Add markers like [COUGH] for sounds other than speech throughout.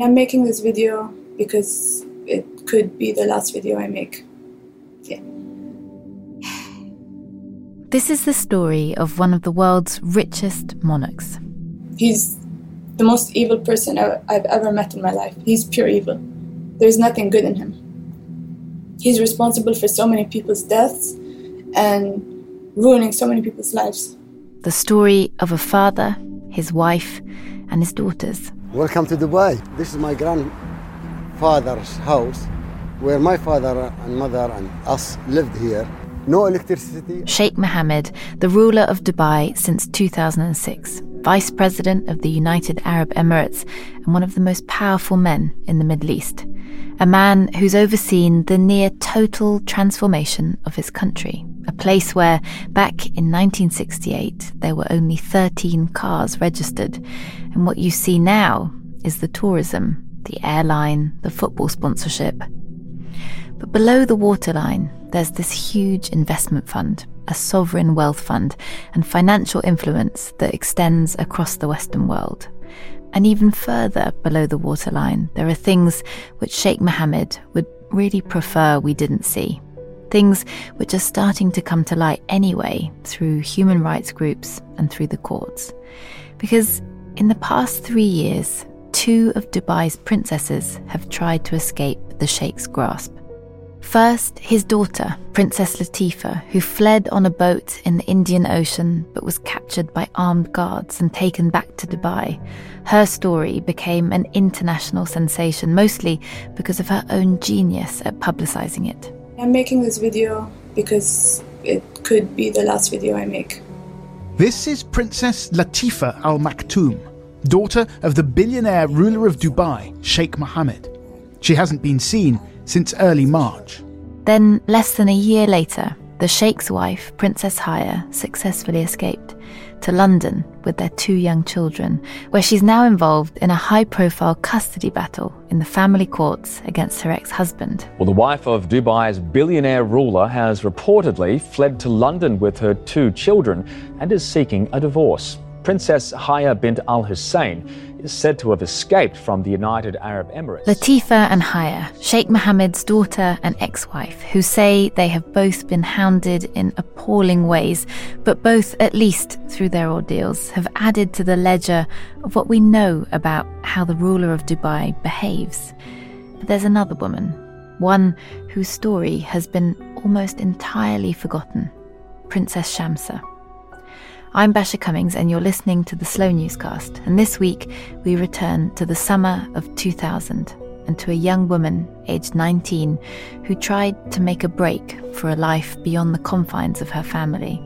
I'm making this video because it could be the last video I make. Yeah. [SIGHS] This is the story of one of the world's richest monarchs. He's the most evil person I've ever met in my life. He's pure evil. There's nothing good in him. He's responsible for so many people's deaths and ruining so many people's lives. The story of a father, his wife, and his daughters. Welcome to Dubai. This is my grandfather's house where my father and mother and us lived here. No electricity. Sheikh Mohammed, the ruler of Dubai since 2006, vice president of the United Arab Emirates, and one of the most powerful men in the Middle East. A man who's overseen the near total transformation of his country. A place where, back in 1968, there were only 13 cars registered, and what you see now is the tourism, the airline, the football sponsorship. But below the waterline, there's this huge investment fund, a sovereign wealth fund, and financial influence that extends across the Western world. And even further below the waterline, there are things which Sheikh Mohammed would really prefer we didn't see. Things which are starting to come to light anyway through human rights groups and through the courts. Because in the past three years, two of Dubai's princesses have tried to escape the Sheikh's grasp. First, his daughter, Princess Latifa, who fled on a boat in the Indian Ocean but was captured by armed guards and taken back to Dubai. Her story became an international sensation, mostly because of her own genius at publicizing it. I'm making this video because it could be the last video I make. This is Princess Latifa Al Maktoum, daughter of the billionaire ruler of Dubai, Sheikh Mohammed. She hasn't been seen since early March. Then, less than a year later, the Sheikh's wife, Princess Haya, successfully escaped to London with their two young children, where she's now involved in a high profile custody battle in the family courts against her ex husband. Well, the wife of Dubai's billionaire ruler has reportedly fled to London with her two children and is seeking a divorce. Princess Haya bint Al Hussein is said to have escaped from the United Arab Emirates. Latifa and Haya, Sheikh Mohammed's daughter and ex wife, who say they have both been hounded in appalling ways, but both, at least through their ordeals, have added to the ledger of what we know about how the ruler of Dubai behaves. But there's another woman, one whose story has been almost entirely forgotten Princess Shamsa. I'm Basia Cummings, and you're listening to the Slow Newscast. And this week, we return to the summer of 2000 and to a young woman, aged 19, who tried to make a break for a life beyond the confines of her family.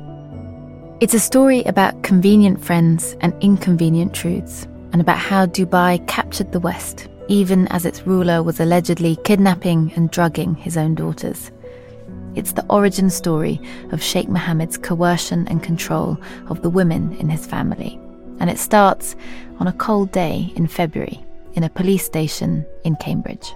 It's a story about convenient friends and inconvenient truths, and about how Dubai captured the West, even as its ruler was allegedly kidnapping and drugging his own daughters. It's the origin story of Sheikh Mohammed's coercion and control of the women in his family. And it starts on a cold day in February in a police station in Cambridge.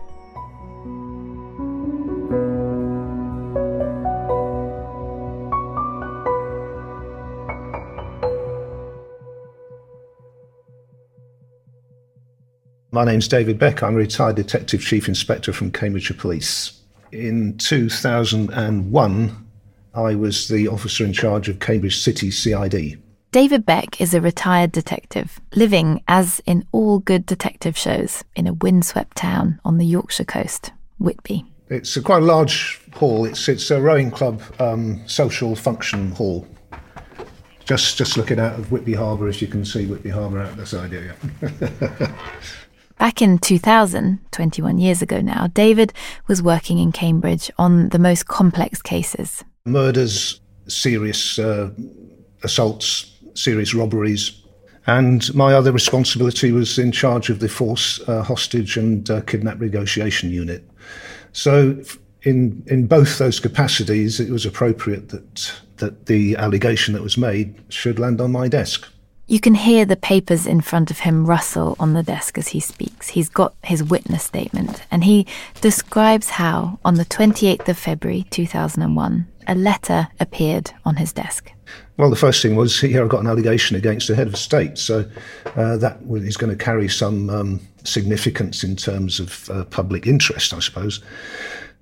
My name's David Beck. I'm a retired Detective Chief Inspector from Cambridgeshire Police in 2001, I was the officer in charge of Cambridge City CID. David Beck is a retired detective, living, as in all good detective shows, in a windswept town on the Yorkshire coast, Whitby. It's a quite a large hall. It's, it's a rowing club um, social function hall. Just, just looking out of Whitby Harbour, as you can see Whitby Harbour out this side here. Yeah. [LAUGHS] Back in 2000, 21 years ago now, David was working in Cambridge on the most complex cases murders, serious uh, assaults, serious robberies. And my other responsibility was in charge of the force uh, hostage and uh, kidnap negotiation unit. So, in in both those capacities, it was appropriate that that the allegation that was made should land on my desk. You can hear the papers in front of him rustle on the desk as he speaks. He's got his witness statement, and he describes how, on the 28th of February 2001, a letter appeared on his desk. Well, the first thing was here I've got an allegation against the head of state, so uh, that is going to carry some um, significance in terms of uh, public interest, I suppose.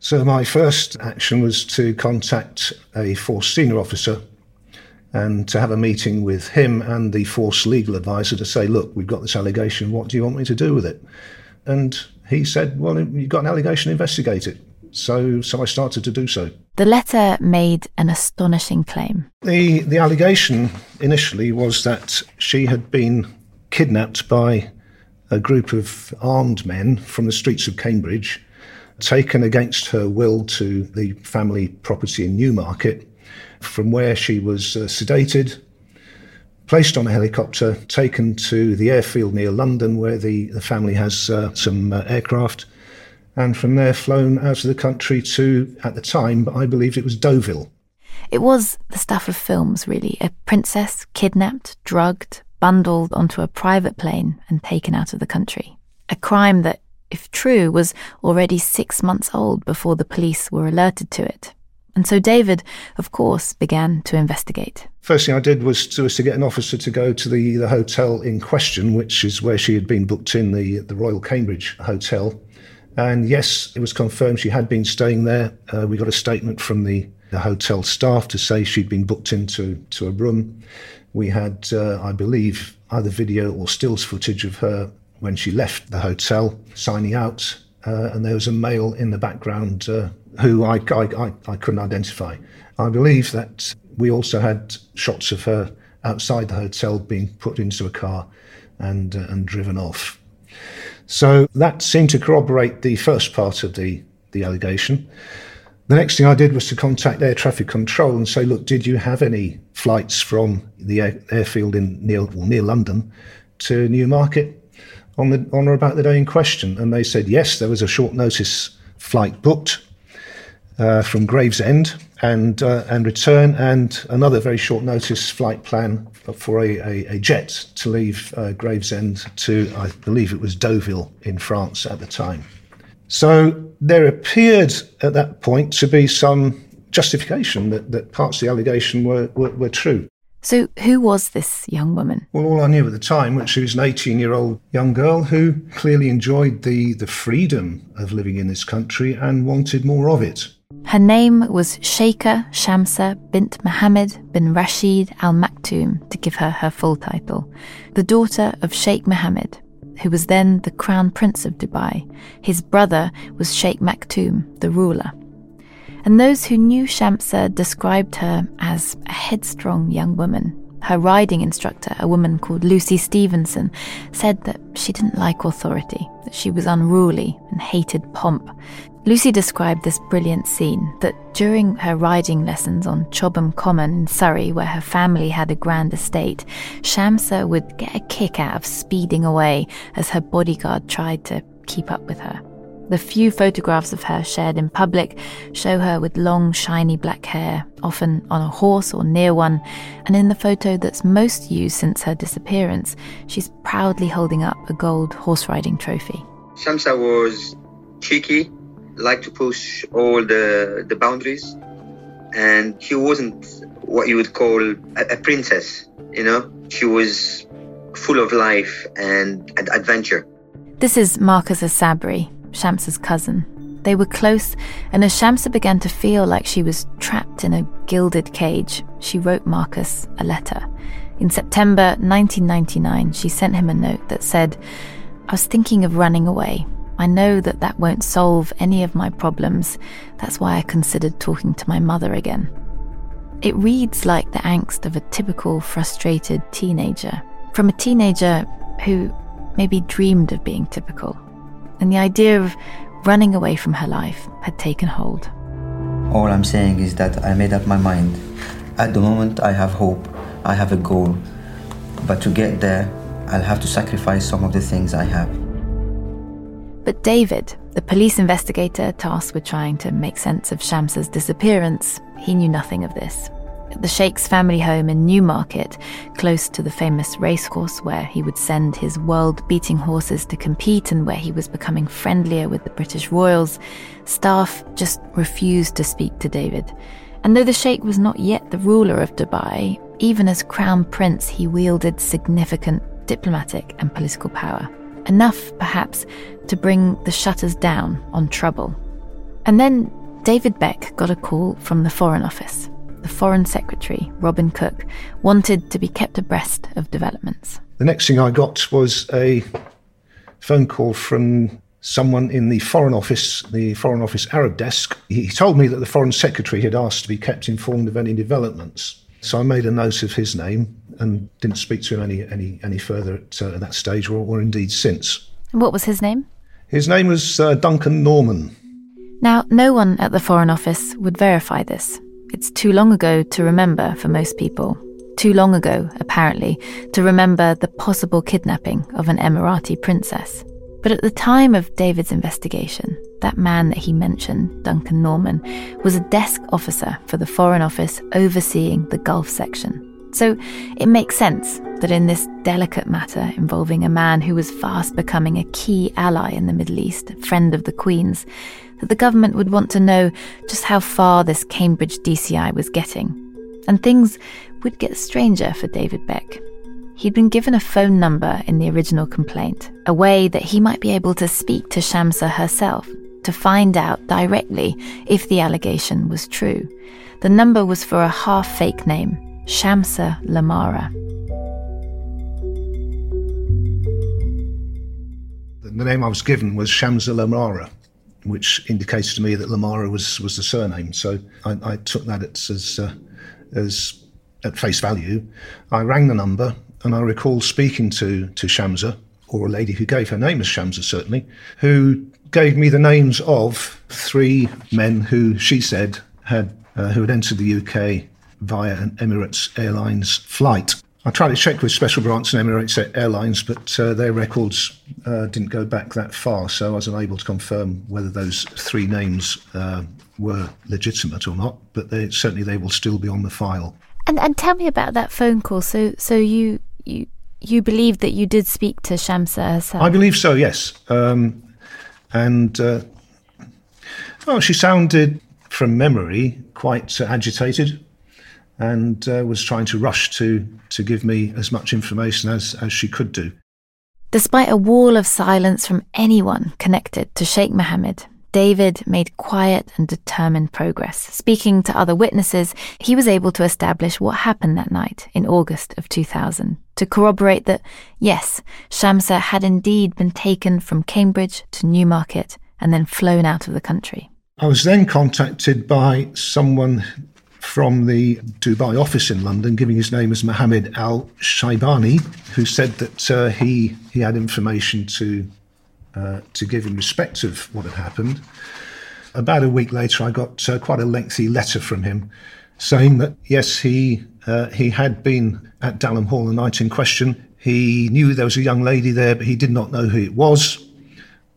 So my first action was to contact a force senior officer and to have a meeting with him and the force legal advisor to say, look, we've got this allegation. What do you want me to do with it? And he said, well, you've got an allegation, investigate it. So, so I started to do so. The letter made an astonishing claim. The, the allegation initially was that she had been kidnapped by a group of armed men from the streets of Cambridge, taken against her will to the family property in Newmarket, from where she was uh, sedated, placed on a helicopter, taken to the airfield near London, where the, the family has uh, some uh, aircraft, and from there flown out of the country to, at the time, I believed it was Deauville. It was the stuff of films, really. A princess kidnapped, drugged, bundled onto a private plane, and taken out of the country. A crime that, if true, was already six months old before the police were alerted to it. And so David, of course, began to investigate. First thing I did was to, was to get an officer to go to the, the hotel in question, which is where she had been booked in, the, the Royal Cambridge Hotel. And yes, it was confirmed she had been staying there. Uh, we got a statement from the, the hotel staff to say she'd been booked into to a room. We had, uh, I believe, either video or stills footage of her when she left the hotel signing out. Uh, and there was a male in the background uh, who I, I, I, couldn't identify. I believe that we also had shots of her outside the hotel being put into a car and, uh, and driven off. So that seemed to corroborate the first part of the, the allegation. The next thing I did was to contact air traffic control and say, look, did you have any flights from the air, airfield in near, well, near London to Newmarket on, the, on or about the day in question? And they said, yes, there was a short notice flight booked uh, from Gravesend and uh, and return, and another very short notice flight plan for a, a, a jet to leave uh, Gravesend to, I believe it was Deauville in France at the time. So there appeared at that point to be some justification that, that parts of the allegation were, were, were true. So, who was this young woman? Well, all I knew at the time was she was an 18 year old young girl who clearly enjoyed the, the freedom of living in this country and wanted more of it. Her name was Sheikha Shamsa bint Mohammed bin Rashid Al Maktoum, to give her her full title, the daughter of Sheikh Mohammed, who was then the Crown Prince of Dubai. His brother was Sheikh Maktoum, the ruler. And those who knew Shamsa described her as a headstrong young woman. Her riding instructor, a woman called Lucy Stevenson, said that she didn't like authority, that she was unruly and hated pomp, Lucy described this brilliant scene that during her riding lessons on Chobham Common in Surrey, where her family had a grand estate, Shamsa would get a kick out of speeding away as her bodyguard tried to keep up with her. The few photographs of her shared in public show her with long, shiny black hair, often on a horse or near one, and in the photo that's most used since her disappearance, she's proudly holding up a gold horse riding trophy. Shamsa was cheeky, like to push all the the boundaries, and she wasn't what you would call a, a princess. You know, she was full of life and, adventure. This is Marcus Essabri, Shamsa's cousin. They were close, and as Shamsa began to feel like she was trapped in a gilded cage, she wrote Marcus a letter. In September 1999, she sent him a note that said, I was thinking of running away, I know that that won't solve any of my problems. That's why I considered talking to my mother again. It reads like the angst of a typical frustrated teenager, from a teenager who maybe dreamed of being typical, and the idea of running away from her life had taken hold. All I'm saying is that I made up my mind. At the moment, I have hope, I have a goal, but to get there, I'll have to sacrifice some of the things I have. But David, the police investigator tasked with trying to make sense of Shamsa's disappearance, he knew nothing of this. at the Sheikh's family home in Newmarket, close to the famous racecourse where he would send his world beating horses to compete and where he was becoming friendlier with the British royals, staff just refused to speak to David. And though the Sheikh was not yet the ruler of Dubai, even as Crown Prince, he wielded significant diplomatic and political power. Enough, perhaps, to bring the shutters down on trouble. And then David Beck got a call from the Foreign Office. The Foreign Secretary, Robin Cook, wanted to be kept abreast of developments. The next thing I got was a phone call from someone in the Foreign Office, the Foreign Office Arab desk. He told me that the Foreign Secretary had asked to be kept informed of any developments. So I made a note of his name and didn't speak to him any any, any further at, uh, that stage, or, or, indeed since. And what was his name? His name was uh, Duncan Norman. Now, no one at the Foreign Office would verify this. It's too long ago to remember for most people. Too long ago, apparently, to remember the possible kidnapping of an Emirati princess. But at the time of David's investigation, that man that he mentioned, Duncan Norman, was a desk officer for the Foreign Office overseeing the Gulf section. So it makes sense that in this delicate matter involving a man who was fast becoming a key ally in the Middle East, a friend of the Queen's, that the government would want to know just how far this Cambridge DCI was getting. And things would get stranger for David Beck. He'd been given a phone number in the original complaint, a way that he might be able to speak to Shamsa herself to find out directly if the allegation was true. The number was for a half fake name, Shamsa Lamara. The name I was given was Shamsa Lamara, which indicated to me that Lamara was, was the surname. So I, I took that as, uh, as at face value. I rang the number and I recall speaking to, to Shamsa, or a lady who gave her name as Shamsa, certainly, who gave me the names of three men who she said had uh, who had entered the UK via an Emirates Airlines flight. I tried to check with Special Branch and Emirates Airlines, but uh, their records uh, didn't go back that far, so I was unable to confirm whether those three names uh, were legitimate or not. But they, certainly, they will still be on the file. And and tell me about that phone call. So so you you you believe that you did speak to Shamsa herself? I believe so. Yes. Um, and uh, well, she sounded, from memory, quite agitated, and uh, was trying to rush to to give me as much information as as she could do. Despite a wall of silence from anyone connected to Sheikh Mohammed, David made quiet and determined progress. Speaking to other witnesses, he was able to establish what happened that night in August of 2000 to corroborate that, yes, Shamsa had indeed been taken from Cambridge to Newmarket and then flown out of the country. I was then contacted by someone from the Dubai office in London, giving his name as Mohammed Al Shaibani, who said that uh, he he had information to uh, to give in respect of what had happened. About a week later, I got uh, quite a lengthy letter from him saying that yes, he uh, he had been at Dalham Hall the night in question. He knew there was a young lady there, but he did not know who it was.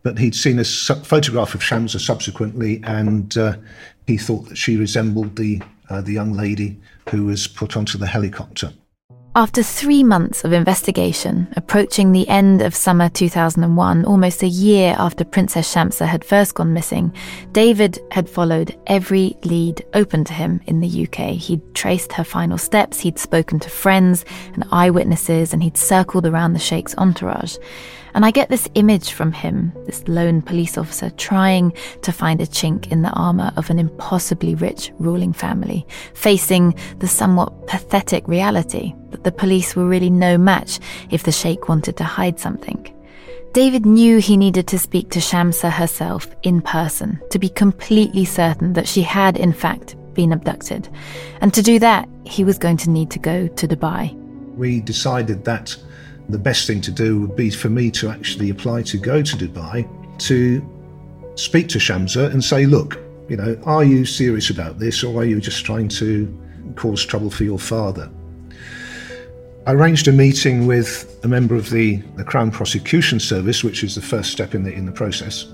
But he'd seen a su- photograph of Shamsa subsequently, and uh, he thought that she resembled the uh, the young lady who was put onto the helicopter. After three months of investigation, approaching the end of summer 2001, almost a year after Princess Shamsa had first gone missing, David had followed every lead open to him in the UK. He'd traced her final steps, he'd spoken to friends and eyewitnesses, and he'd circled around the Sheikh's entourage. And I get this image from him, this lone police officer, trying to find a chink in the armour of an impossibly rich ruling family, facing the somewhat pathetic reality that the police were really no match if the Sheikh wanted to hide something. David knew he needed to speak to Shamsa herself in person to be completely certain that she had, in fact, been abducted. And to do that, he was going to need to go to Dubai. We decided that the best thing to do would be for me to actually apply to go to Dubai to speak to Shamsa and say, look, you know, are you serious about this or are you just trying to cause trouble for your father? I arranged a meeting with a member of the, the Crown Prosecution Service, which is the first step in the, in the process.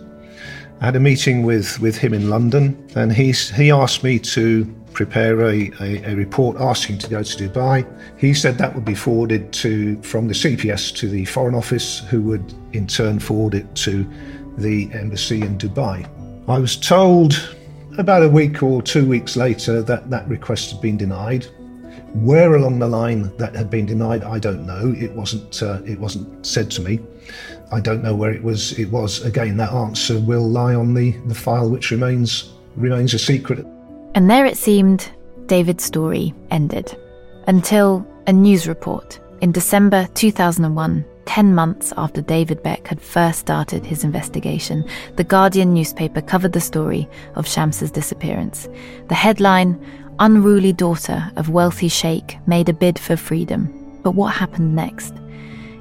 I had a meeting with, with him in London, and he's, he asked me to prepare a, a, a, report asking to go to Dubai. He said that would be forwarded to from the CPS to the Foreign Office, who would in turn forward it to the embassy in Dubai. I was told about a week or two weeks later that that request had been denied. Where along the line that had been denied, I don't know. It wasn't. Uh, it wasn't said to me. I don't know where it was. It was again. That answer will lie on the, the file, which remains remains a secret. And there it seemed David's story ended. Until a news report in December 2001, 10 months after David Beck had first started his investigation, the Guardian newspaper covered the story of Shamsa's disappearance. The headline Unruly daughter of wealthy sheikh made a bid for freedom. But what happened next?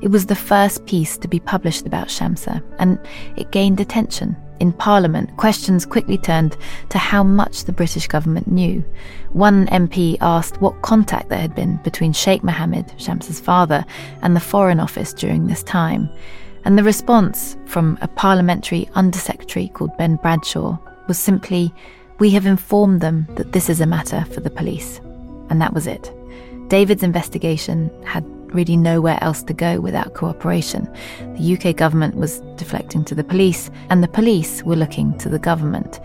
It was the first piece to be published about Shamsa, and it gained attention. In Parliament, questions quickly turned to how much the British government knew. One MP asked what contact there had been between Sheikh Mohammed, Shamsa's father, and the Foreign Office during this time. And the response from a parliamentary undersecretary called Ben Bradshaw was simply, We have informed them that this is a matter for the police. And that was it. David's investigation had really nowhere else to go without cooperation. The UK government was deflecting to the police, and the police were looking to the government.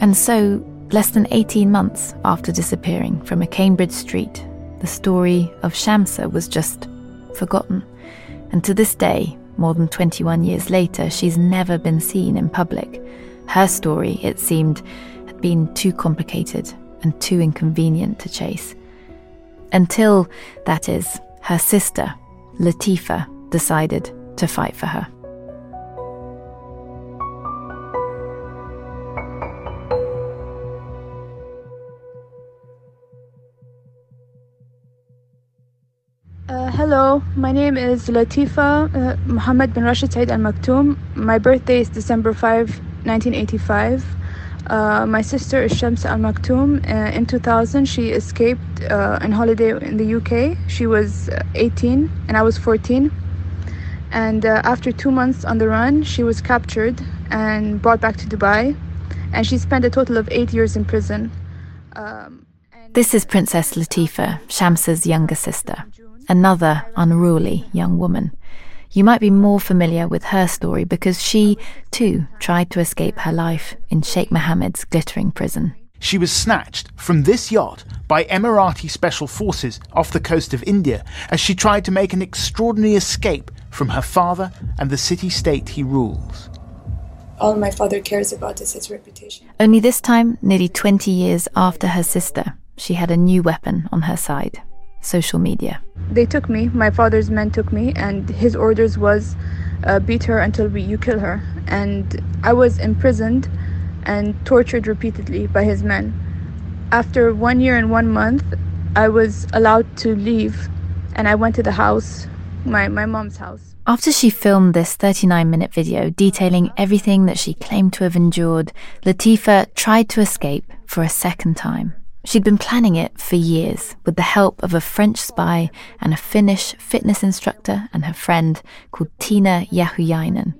And so, less than 18 months after disappearing from a Cambridge street, the story of Shamsa was just forgotten. And to this day, more than 21 years later, she's never been seen in public. Her story, it seemed, had been too complicated and too inconvenient to chase. Until, that is, her sister, Latifa, decided to fight for her. Uh, hello, my name is Latifa uh, Muhammad bin Rashid Said Al Maktoum. My birthday is December 5, 1985. Uh, my sister is Shams Al Maktoum. Uh, in 2000, she escaped uh, on holiday in the UK. She was uh, 18 and I was 14. And uh, after two months on the run, she was captured and brought back to Dubai. And she spent a total of eight years in prison. Um, this is Princess Latifa, Shamsa's younger sister, another unruly young woman. You might be more familiar with her story because she, too, tried to escape her life in Sheikh Mohammed's glittering prison. She was snatched from this yacht by Emirati special forces off the coast of India as she tried to make an extraordinary escape from her father and the city state he rules. All my father cares about is his reputation. Only this time, nearly 20 years after her sister, she had a new weapon on her side social media. They took me, my father's men took me, and his orders was uh, beat her until we, you kill her. And I was imprisoned and tortured repeatedly by his men. After one year and one month, I was allowed to leave and I went to the house, my, my mom's house. After she filmed this 39 minute video detailing everything that she claimed to have endured, Latifa tried to escape for a second time. She'd been planning it for years with the help of a French spy and a Finnish fitness instructor and her friend called Tiina Jauhiainen.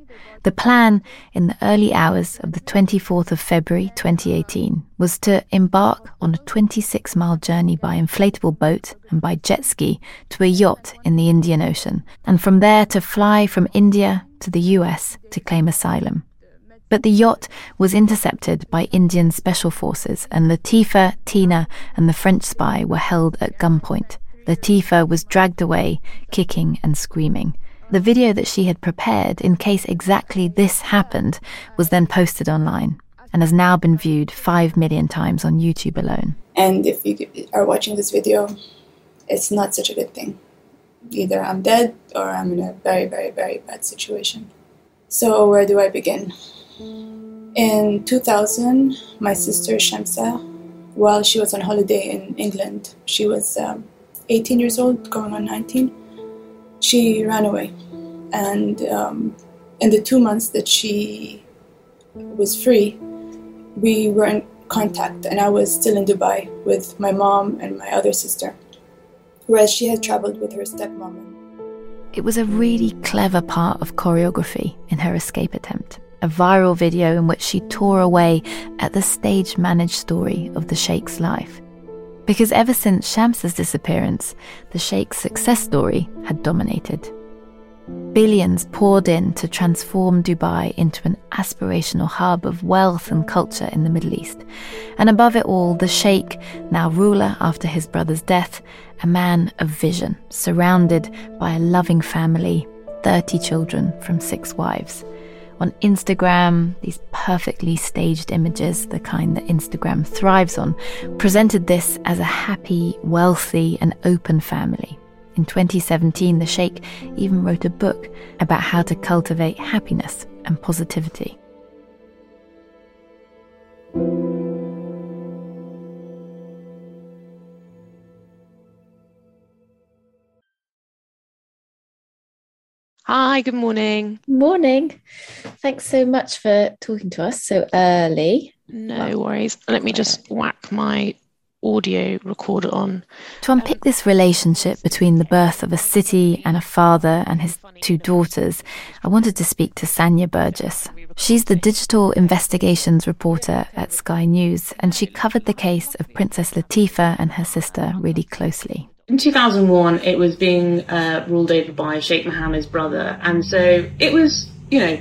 The plan in the early hours of the 24th of February 2018 was to embark on a 26 mile journey by inflatable boat and by jet ski to a yacht in the Indian Ocean, and from there to fly from India to the US to claim asylum. But the yacht was intercepted by Indian special forces, and Latifa, Tiina, and the French spy were held at gunpoint. Latifa was dragged away, kicking and screaming. The video that she had prepared in case exactly this happened was then posted online and has now been viewed 5 million times on YouTube alone. And if you are watching this video, it's not such a good thing. Either I'm dead or I'm in a very, very, very bad situation. So, where do I begin? In 2000, my sister Shamsa, while she was on holiday in England, she was um, 18 years old, going on 19, she ran away. And um, in the two months that she was free, we were in contact, and I was still in Dubai with my mom and my other sister, whereas she had traveled with her stepmom. It was a really clever part of choreography in her escape attempt. A viral video in which she tore away at the stage managed story of the Sheikh's life. Because ever since Shamsa's disappearance, the Sheikh's success story had dominated. Billions poured in to transform Dubai into an aspirational hub of wealth and culture in the Middle East. And above it all, the Sheikh, now ruler after his brother's death, a man of vision, surrounded by a loving family, 30 children from six wives. On Instagram, these perfectly staged images, the kind that Instagram thrives on, presented this as a happy, wealthy, and open family. In 2017, the Sheikh even wrote a book about how to cultivate happiness and positivity. Hi, good morning. Morning. Thanks so much for talking to us so early. No worries. Let me just whack my audio recorder on. To unpick this relationship between the birth of a city and a father and his two daughters, I wanted to speak to Sanya Burgess. She's the digital investigations reporter at Sky News, and she covered the case of Princess Latifa and her sister really closely. In 2001, it was being uh, ruled over by Sheikh Mohammed's brother, and so it was, you know,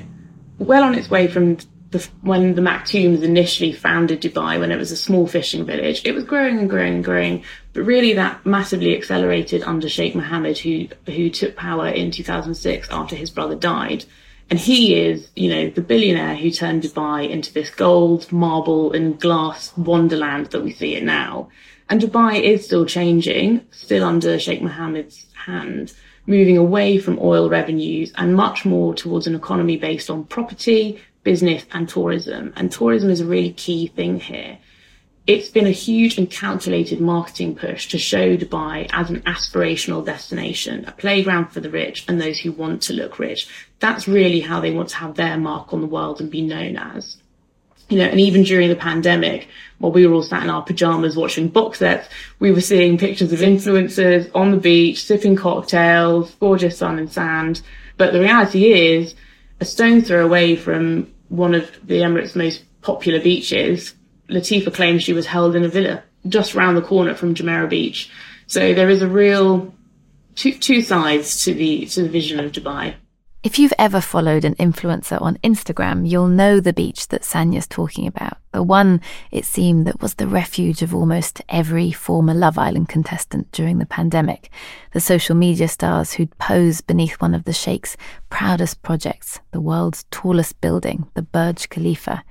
well on its way from the, when the Maktoums initially founded Dubai, when it was a small fishing village. It was growing and growing and growing, but really that massively accelerated under Sheikh Mohammed, who who took power in 2006 after his brother died. And he is, you know, the billionaire who turned Dubai into this gold, marble, and glass wonderland that we see it now. And Dubai is still changing, still under Sheikh Mohammed's hand, moving away from oil revenues and much more towards an economy based on property, business, and tourism. And tourism is a really key thing here. It's been a huge and calculated marketing push to show Dubai as an aspirational destination, a playground for the rich and those who want to look rich. That's really how they want to have their mark on the world and be known as you know, and even during the pandemic, while we were all sat in our pajamas watching box sets, we were seeing pictures of influencers on the beach, sipping cocktails, gorgeous sun and sand. But the reality is, a stone's throw away from one of the Emirates' most popular beaches, Latifa claims she was held in a villa just round the corner from Jumeirah Beach. So there is a real two, two sides to the to the vision of Dubai. If you've ever followed an influencer on Instagram, you'll know the beach that Sanya's talking about. The one, it seemed, that was the refuge of almost every former Love Island contestant during the pandemic. The social media stars who'd pose beneath one of the Sheikh's proudest projects, the world's tallest building, the Burj Khalifa.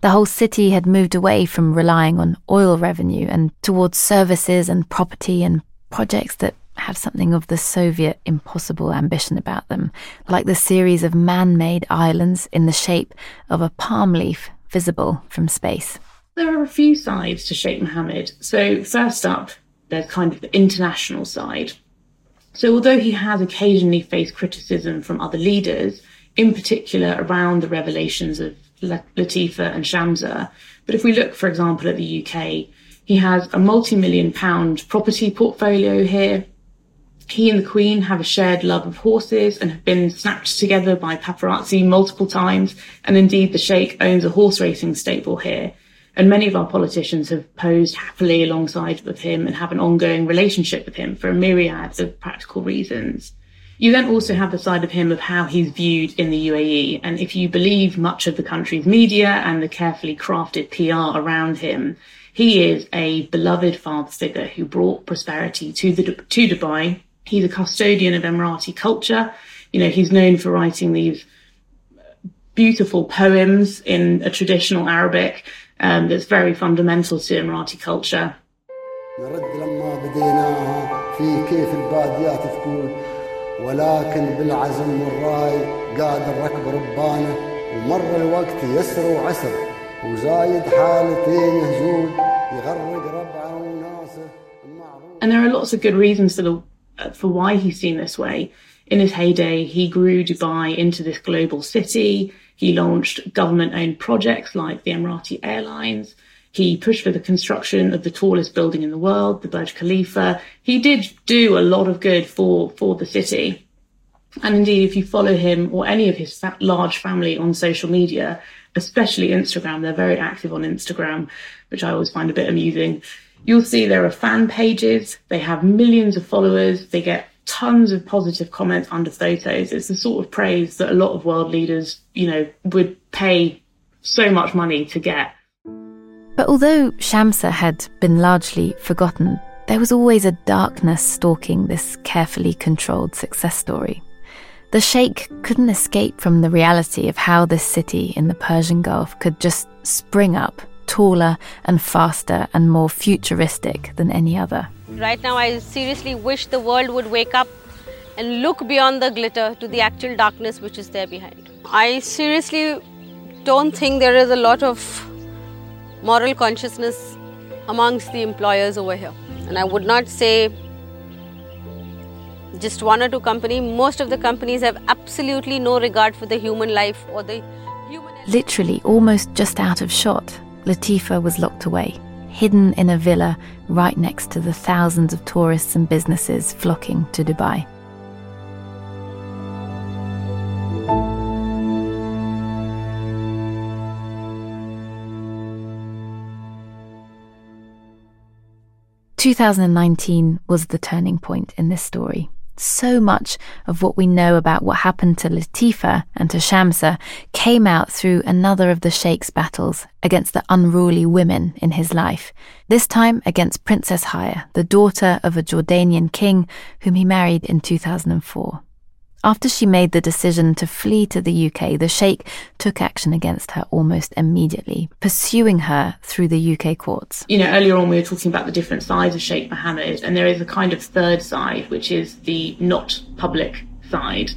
The whole city had moved away from relying on oil revenue and towards services and property and projects that have something of the Soviet impossible ambition about them, like the series of man made islands in the shape of a palm leaf visible from space. There are a few sides to Sheikh Mohammed. So, first up, there's kind of the international side. So, although he has occasionally faced criticism from other leaders, in particular around the revelations of Latifa and Shamsa, but if we look, for example, at the UK, he has a multi million pound property portfolio here. He and the Queen have a shared love of horses and have been snapped together by paparazzi multiple times. And indeed, the Sheikh owns a horse racing stable here. And many of our politicians have posed happily alongside with him and have an ongoing relationship with him for a myriad of practical reasons. You then also have the side of him of how he's viewed in the UAE. And if you believe much of the country's media and the carefully crafted PR around him, he is a beloved father figure who brought prosperity to the to Dubai He's a custodian of Emirati culture. You know, he's known for writing these beautiful poems in a traditional Arabic um, that's very fundamental to Emirati culture. ولكن بالعزم والراي قاد الركب ربانه ومر الوقت يسر وعسر وزايد حالتين يهجون يغرق ربعه وناسه And there are lots of good reasons for the uh, uh, for why he's seen this way. In his heyday, he grew Dubai into this global city. He launched government owned projects like the Emirati Airlines. He pushed for the construction of the tallest building in the world, the Burj Khalifa. He did do a lot of good for, for the city. And indeed, if you follow him or any of his large family on social media, especially Instagram, they're very active on Instagram, which I always find a bit amusing. You'll see there are fan pages, they have millions of followers, they get tons of positive comments under photos. It's the sort of praise that a lot of world leaders, you know, would pay so much money to get. But although Shamsa had been largely forgotten, there was always a darkness stalking this carefully controlled success story. The Sheikh couldn't escape from the reality of how this city in the Persian Gulf could just spring up taller and faster and more futuristic than any other. Right now, I seriously wish the world would wake up and look beyond the glitter to the actual darkness which is there behind. I seriously don't think there is a lot of moral consciousness amongst the employers over here. And I would not say just one or two companies. Most of the companies have absolutely no regard for the human life or the human. Literally, almost just out of shot, Latifa was locked away, hidden in a villa right next to the thousands of tourists and businesses flocking to Dubai. Two thousand and nineteen was the turning point in this story so much of what we know about what happened to Latifa and to Shamsa came out through another of the Sheikh's battles against the unruly women in his life, this time against Princess Haya, the daughter of a Jordanian king whom he married in 2004. After she made the decision to flee to the UK, the Sheikh took action against her almost immediately, pursuing her through the UK courts. You know, earlier on we were talking about the different sides of Sheikh Mohammed, and there is a kind of third side, which is the not public side.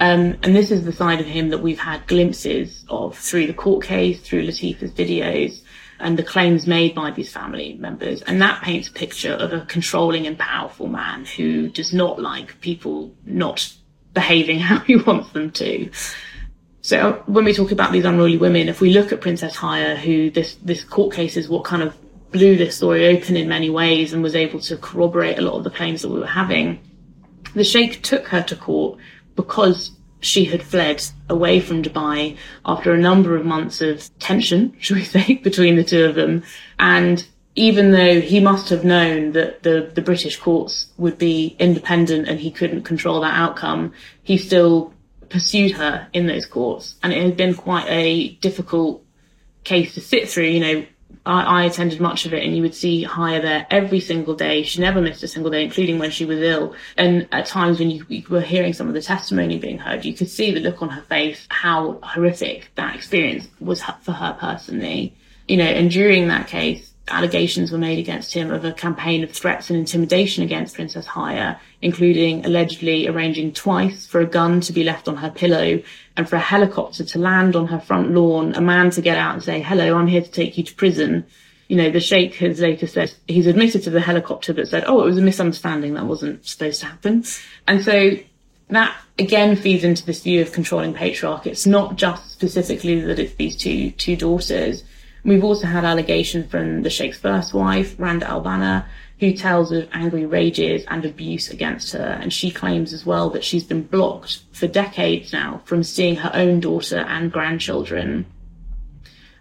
Um, and this is the side of him that we've had glimpses of through the court case, through Latifa's videos, and the claims made by these family members. And that paints a picture of a controlling and powerful man who does not like people not behaving [LAUGHS] how he wants them to. So uh, when we talk about these unruly women, if we look at Princess Haya, who this this court case is what kind of blew this story open in many ways and was able to corroborate a lot of the claims that we were having, the Sheikh took her to court because she had fled away from Dubai after a number of months of tension, [LAUGHS] should we say, between the two of them. And even though he must have known that the, the British courts would be independent and he couldn't control that outcome, he still pursued her in those courts. And it had been quite a difficult case to sit through. You know, I, I attended much of it and you would see Haya there every single day. She never missed a single day, including when she was ill. And at times when you, you were hearing some of the testimony being heard, you could see the look on her face, how horrific that experience was for her personally. You know, and during that case, allegations were made against him of a campaign of threats and intimidation against Princess Haya, including allegedly arranging twice for a gun to be left on her pillow and for a helicopter to land on her front lawn, a man to get out and say, hello, I'm here to take you to prison. You know, the Sheikh has later said he's admitted to the helicopter, but said, oh, it was a misunderstanding. That wasn't supposed to happen. And so that again feeds into this view of controlling patriarch. It's not just specifically that it's these two, two daughters We've also had allegations from the Sheikh's first wife, Randa Albana, who tells of angry rages and abuse against her. And she claims as well that she's been blocked for decades now from seeing her own daughter and grandchildren.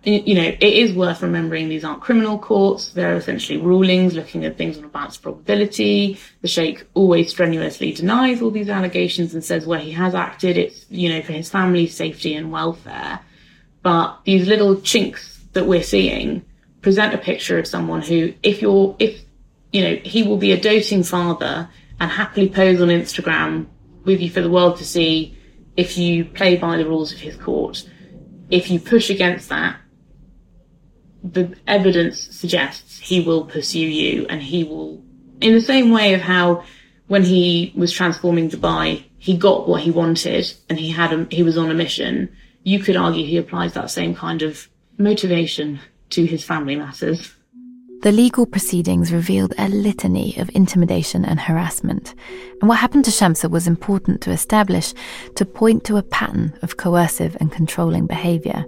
You know, it is worth remembering these aren't criminal courts. They're essentially rulings looking at things on a balanced probability. The Sheikh always strenuously denies all these allegations and says where he has acted, it's, you know, for his family's safety and welfare. But these little chinks that we're seeing present a picture of someone who, if you're, if, you know, he will be a doting father and happily pose on Instagram with you for the world to see if you play by the rules of his court. If you push against that, the evidence suggests he will pursue you and he will, in the same way of how when he was transforming Dubai, he got what he wanted and he had a, he was on a mission. You could argue he applies that same kind of motivation to his family matters. The legal proceedings revealed a litany of intimidation and harassment. And what happened to Shamsa was important to establish to point to a pattern of coercive and controlling behaviour.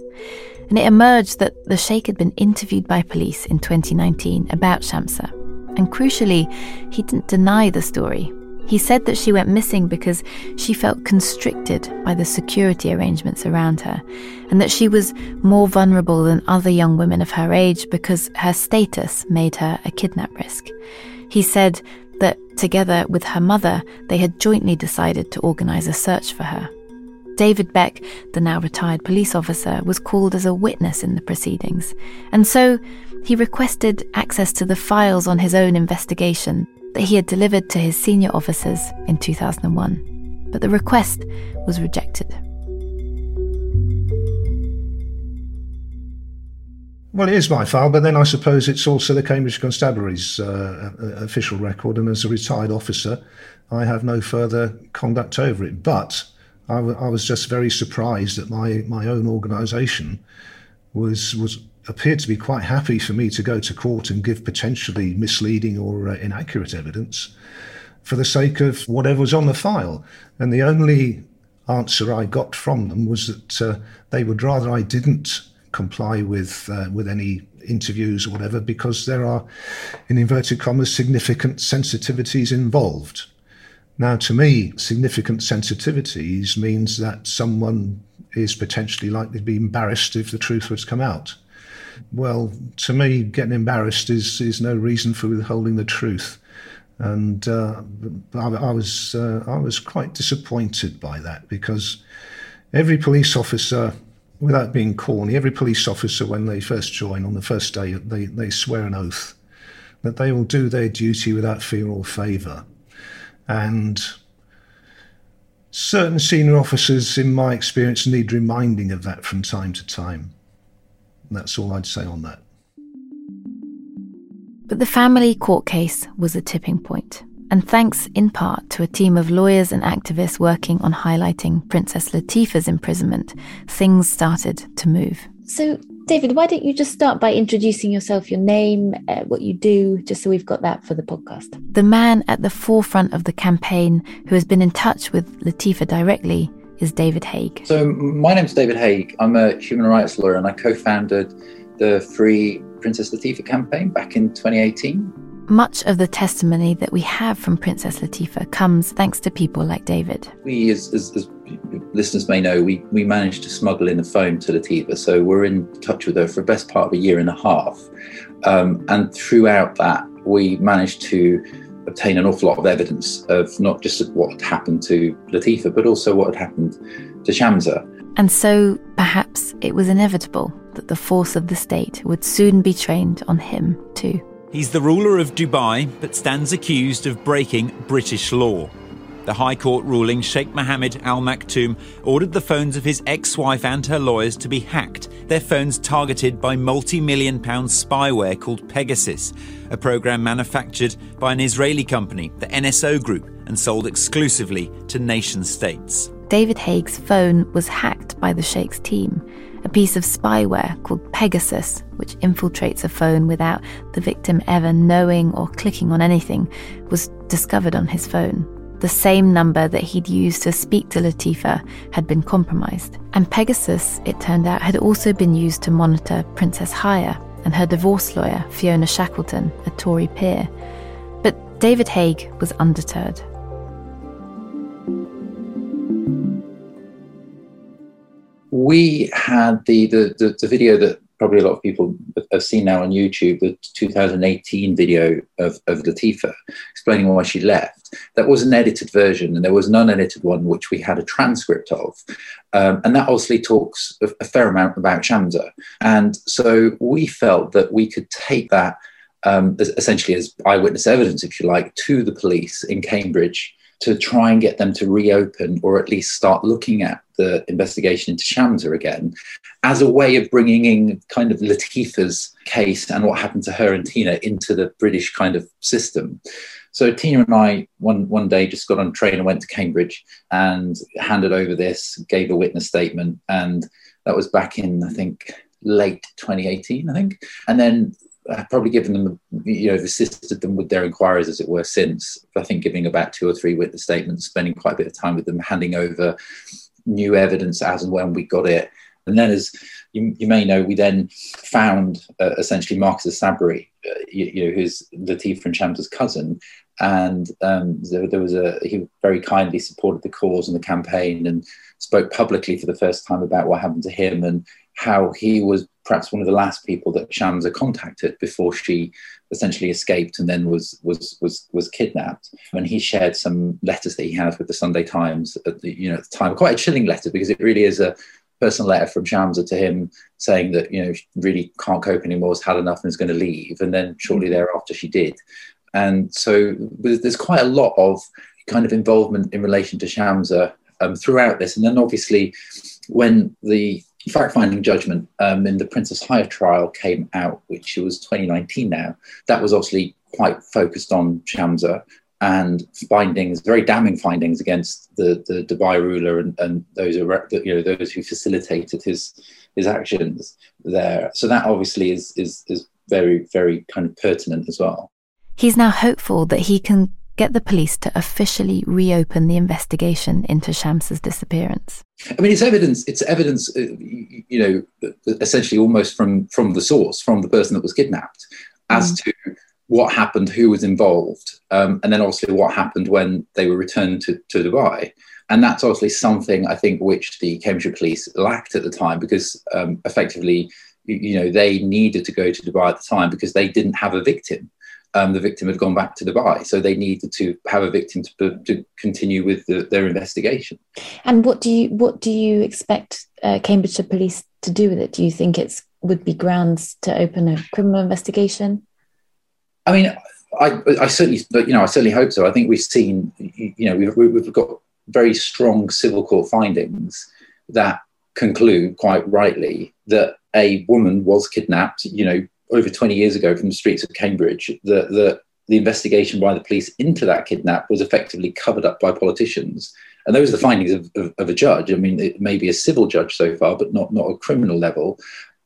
And it emerged that the Sheikh had been interviewed by police in 2019 about Shamsa. And crucially, he didn't deny the story. He said that she went missing because she felt constricted by the security arrangements around her, and that she was more vulnerable than other young women of her age because her status made her a kidnap risk. He said that together with her mother, they had jointly decided to organize a search for her. David Beck, the now retired police officer, was called as a witness in the proceedings, and so he requested access to the files on his own investigation that he had delivered to his senior officers in 2001. But the request was rejected. Well, it is my file, but then I suppose it's also the Cambridge Constabulary's uh, official record, and as a retired officer, I have no further conduct over it. But I, w- I was just very surprised that my, my own organisation was was appeared to be quite happy for me to go to court and give potentially misleading or uh, inaccurate evidence for the sake of whatever was on the file. And the only answer I got from them was that uh, they would rather I didn't comply with uh, with any interviews or whatever because there are, in inverted commas, significant sensitivities involved. Now, to me, significant sensitivities means that someone is potentially likely to be embarrassed if the truth was come out. Well, to me, getting embarrassed is is no reason for withholding the truth, and uh, I, I, was uh, I was quite disappointed by that because every police officer, without being corny, every police officer when they first join on the first day, they they swear an oath that they will do their duty without fear or favour, and certain senior officers, in my experience, need reminding of that from time to time. That's all I'd say on that. But the family court case was a tipping point, and thanks in part to a team of lawyers and activists working on highlighting Princess Latifa's imprisonment, things started to move. So, David, why don't you just start by introducing yourself, your name, uh, what you do, just so we've got that for the podcast? The man at the forefront of the campaign who has been in touch with Latifa directly is David Haigh. So, my name is David Haigh. I'm a human rights lawyer and I co founded the Free Princess Latifa campaign back in 2018. Much of the testimony that we have from Princess Latifa comes thanks to people like David. We, as, as, as listeners may know, we, we managed to smuggle in a phone to Latifa. So we're in touch with her for the best part of a year and a half. Um, and throughout that, we managed to obtain an awful lot of evidence of not just what had happened to Latifa, but also what had happened to Shamsa. And so perhaps it was inevitable that the force of the state would soon be trained on him too. He's the ruler of Dubai, but stands accused of breaking British law. The High Court ruling Sheikh Mohammed Al Maktoum ordered the phones of his ex wife and her lawyers to be hacked, their phones targeted by multi million pound spyware called Pegasus, a program manufactured by an Israeli company, the NSO Group, and sold exclusively to nation states. David Haigh's phone was hacked by the Sheikh's team. A piece of spyware called Pegasus, which infiltrates a phone without the victim ever knowing or clicking on anything, was discovered on his phone the same number that he'd used to speak to Latifa had been compromised. And Pegasus, it turned out, had also been used to monitor Princess Haya and her divorce lawyer, Fiona Shackleton, a Tory peer. But David Haigh was undeterred. We had the, the, the, the video that probably a lot of people have seen now on YouTube the 2018 video of, of Latifa explaining why she left. That was an edited version, and there was an unedited one which we had a transcript of. Um, and that obviously talks a, fair amount about Shamsa. And so we felt that we could take that um, essentially as eyewitness evidence, if you like, to the police in Cambridge to try and get them to reopen or at least start looking at the investigation into Shamsa again as a way of bringing in kind of Latifa's case and what happened to her and Tiina into the British kind of system. So Tiina and I one one day just got on a train and went to Cambridge and handed over this, gave a witness statement, and that was back in I think late 2018, I think. And then I've probably given them, you know, assisted them with their inquiries, as it were, since. I think giving about two or three witness statements, spending quite a bit of time with them, handing over new evidence as and when we got it. And then, as you, you may know, we then found uh, essentially Marcus Essabri, uh, you, you, know, who's Latif and Shamsa's cousin, and um, there, there, was a he very kindly supported the cause and the campaign and spoke publicly for the first time about what happened to him and how he was perhaps one of the last people that Shamsa contacted before she essentially escaped and then was was was was kidnapped. And he shared some letters that he had with the Sunday Times at the you know at the time, quite a chilling letter because it really is a personal letter from Shamsa to him saying that you know she really can't cope anymore, has had enough, and is going to leave. And then shortly thereafter, she did. And so there's quite a lot of kind of involvement in relation to Shamsa um, throughout this. And then obviously, when the fact-finding judgment um, in the Princess Haya trial came out, which was 2019 now, that was obviously quite focused on Shamsa and findings, very damning findings against the, the Dubai ruler and, and those you know those who facilitated his his actions there. So that obviously is is is very very kind of pertinent as well. He's now hopeful that he can get the police to officially reopen the investigation into Shamsa's disappearance. I mean, it's evidence. It's evidence. Uh, you know, essentially almost from from the source, from the person that was kidnapped, as mm. to what happened, who was involved, um, and then obviously what happened when they were returned to, to Dubai. And that's obviously something I think which the Cambridgeshire police lacked at the time because um, effectively, you know, they needed to go to Dubai at the time because they didn't have a victim um, the victim had gone back to Dubai. So they needed to have a victim to, to continue with the, their investigation. And what do you what do you expect uh, Cambridgeshire Police to do with it? Do you think it would be grounds to open a criminal investigation? I mean, I, I certainly, you know, I certainly hope so. I think we've seen, you know, we've, we've got very strong civil court findings that conclude quite rightly that a woman was kidnapped, you know, over 20 years ago from the streets of Cambridge, the, the, the investigation by the police into that kidnap was effectively covered up by politicians. And those are the findings of, of, of, a judge. I mean, it may be a civil judge so far, but not, not a criminal level.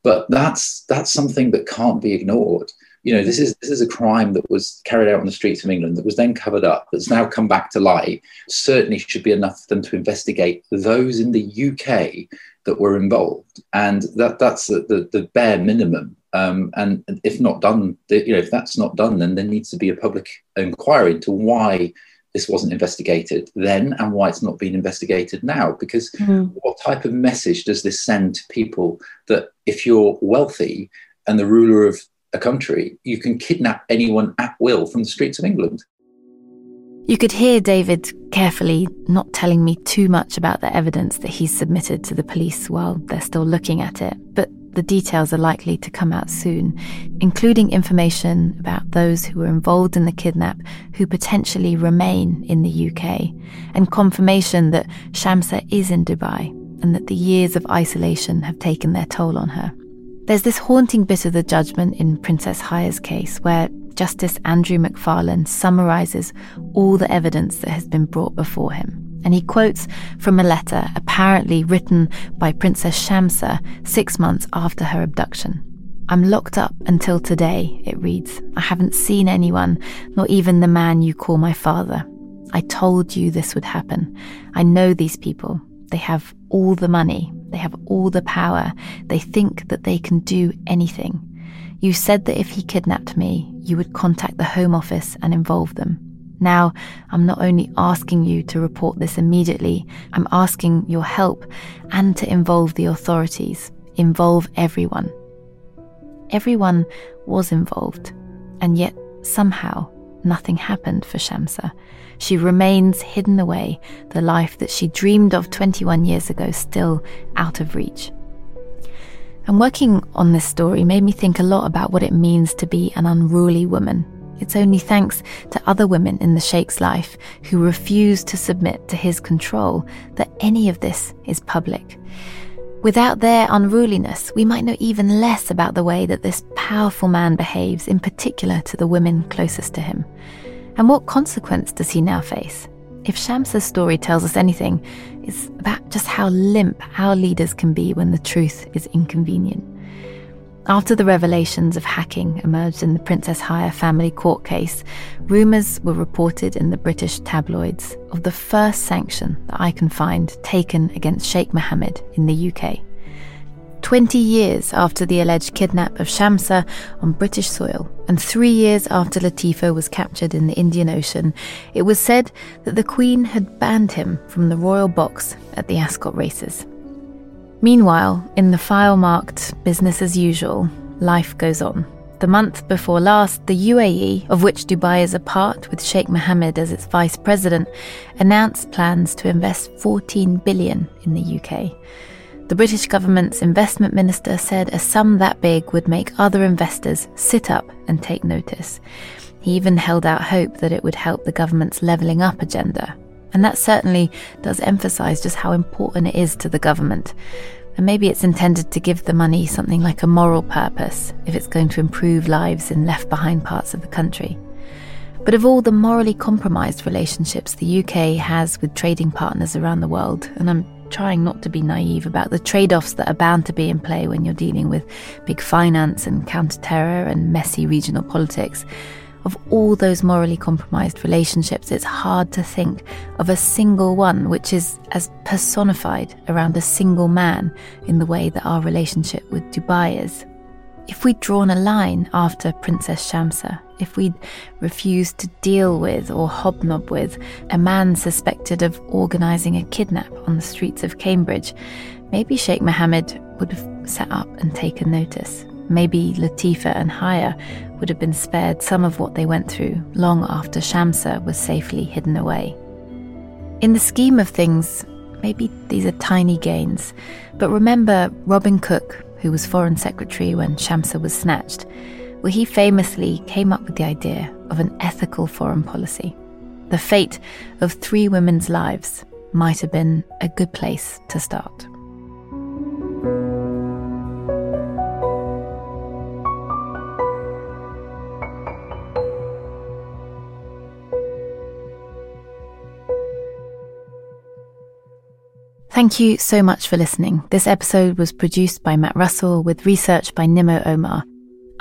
But that's, that's something that can't be ignored. You know, this is, this is a crime that was carried out on the streets of England that was then covered up, that's now come back to light. Certainly should be enough for them to investigate those in the UK that were involved. And that, that's the, the, the bare minimum um, and if not done, you know, if that's not done, then there needs to be a public inquiry into why this wasn't investigated then and why it's not being investigated now. Because mm. what type of message does this send to people that if you're wealthy and the ruler of a country, you can kidnap anyone at will from the streets of England? You could hear David carefully not telling me too much about the evidence that he's submitted to the police while they're still looking at it, but the details are likely to come out soon, including information about those who were involved in the kidnap who potentially remain in the UK, and confirmation that Shamsa is in Dubai and that the years of isolation have taken their toll on her. There's this haunting bit of the judgment in Princess Haya's case where Justice Andrew McFarlane summarizes all the evidence that has been brought before him and he quotes from a letter apparently written by Princess Shamsa six months after her abduction. I'm locked up until today, it reads. I haven't seen anyone, not even the man you call my father. I told you this would happen. I know these people. They have all the money, they have all the power, they think that they can do anything. You said that if he kidnapped me, you would contact the Home Office and involve them. Now, I'm not only asking you to report this immediately, I'm asking your help and to involve the authorities, involve everyone. Everyone was involved, and yet somehow nothing happened for Shamsa. She remains hidden away, the life that she dreamed of 21 years ago still out of reach. And working on this story made me think a lot about what it means to be an unruly woman it's only thanks to other women in the Sheikh's life who refuse to submit to his control that any of this is public. Without their unruliness, we might know even less about the way that this powerful man behaves, in particular to the women closest to him. And what consequence does he now face? If Shamsa's story tells us anything, it's about just how limp our leaders can be when the truth is inconvenient. After the revelations of hacking emerged in the Princess Haya family court case, rumours were reported in the British tabloids of the first sanction that I can find taken against Sheikh Mohammed in the UK. 20 years after the alleged kidnap of Shamsa on British soil, and three years after Latifa was captured in the Indian Ocean, it was said that the Queen had banned him from the royal box at the Ascot races. Meanwhile, in the file marked business as usual, life goes on. The month before last, the UAE, of which Dubai is a part with Sheikh Mohammed as its vice president, announced plans to invest 14 billion in the UK. The British government's investment minister said a sum that big would make other investors sit up and take notice. He even held out hope that it would help the government's levelling up agenda. And that certainly does emphasise just how important it is to the government. And maybe it's intended to give the money something like a moral purpose if it's going to improve lives in left behind parts of the country. But of all the morally compromised relationships the UK has with trading partners around the world, and I'm trying not to be naive about the trade offs that are bound to be in play when you're dealing with big finance and counter terror and messy regional politics. Of all those morally compromised relationships, it's hard to think of a single one which is as personified around a single man in the way that our relationship with Dubai is. If we'd drawn a line after Princess Shamsa, if we'd refused to deal with or hobnob with a man suspected of organising a kidnap on the streets of Cambridge, maybe Sheikh Mohammed would have sat up and taken notice. Maybe Latifa and Haya would have been spared some of what they went through long after Shamsa was safely hidden away. In the scheme of things, maybe these are tiny gains, but remember Robin Cook, who was Foreign Secretary when Shamsa was snatched where he famously came up with the idea of an ethical foreign policy. The fate of three women's lives might have been a good place to start. Thank you so much for listening. This episode was produced by Matt Russell with research by Nimo Omar.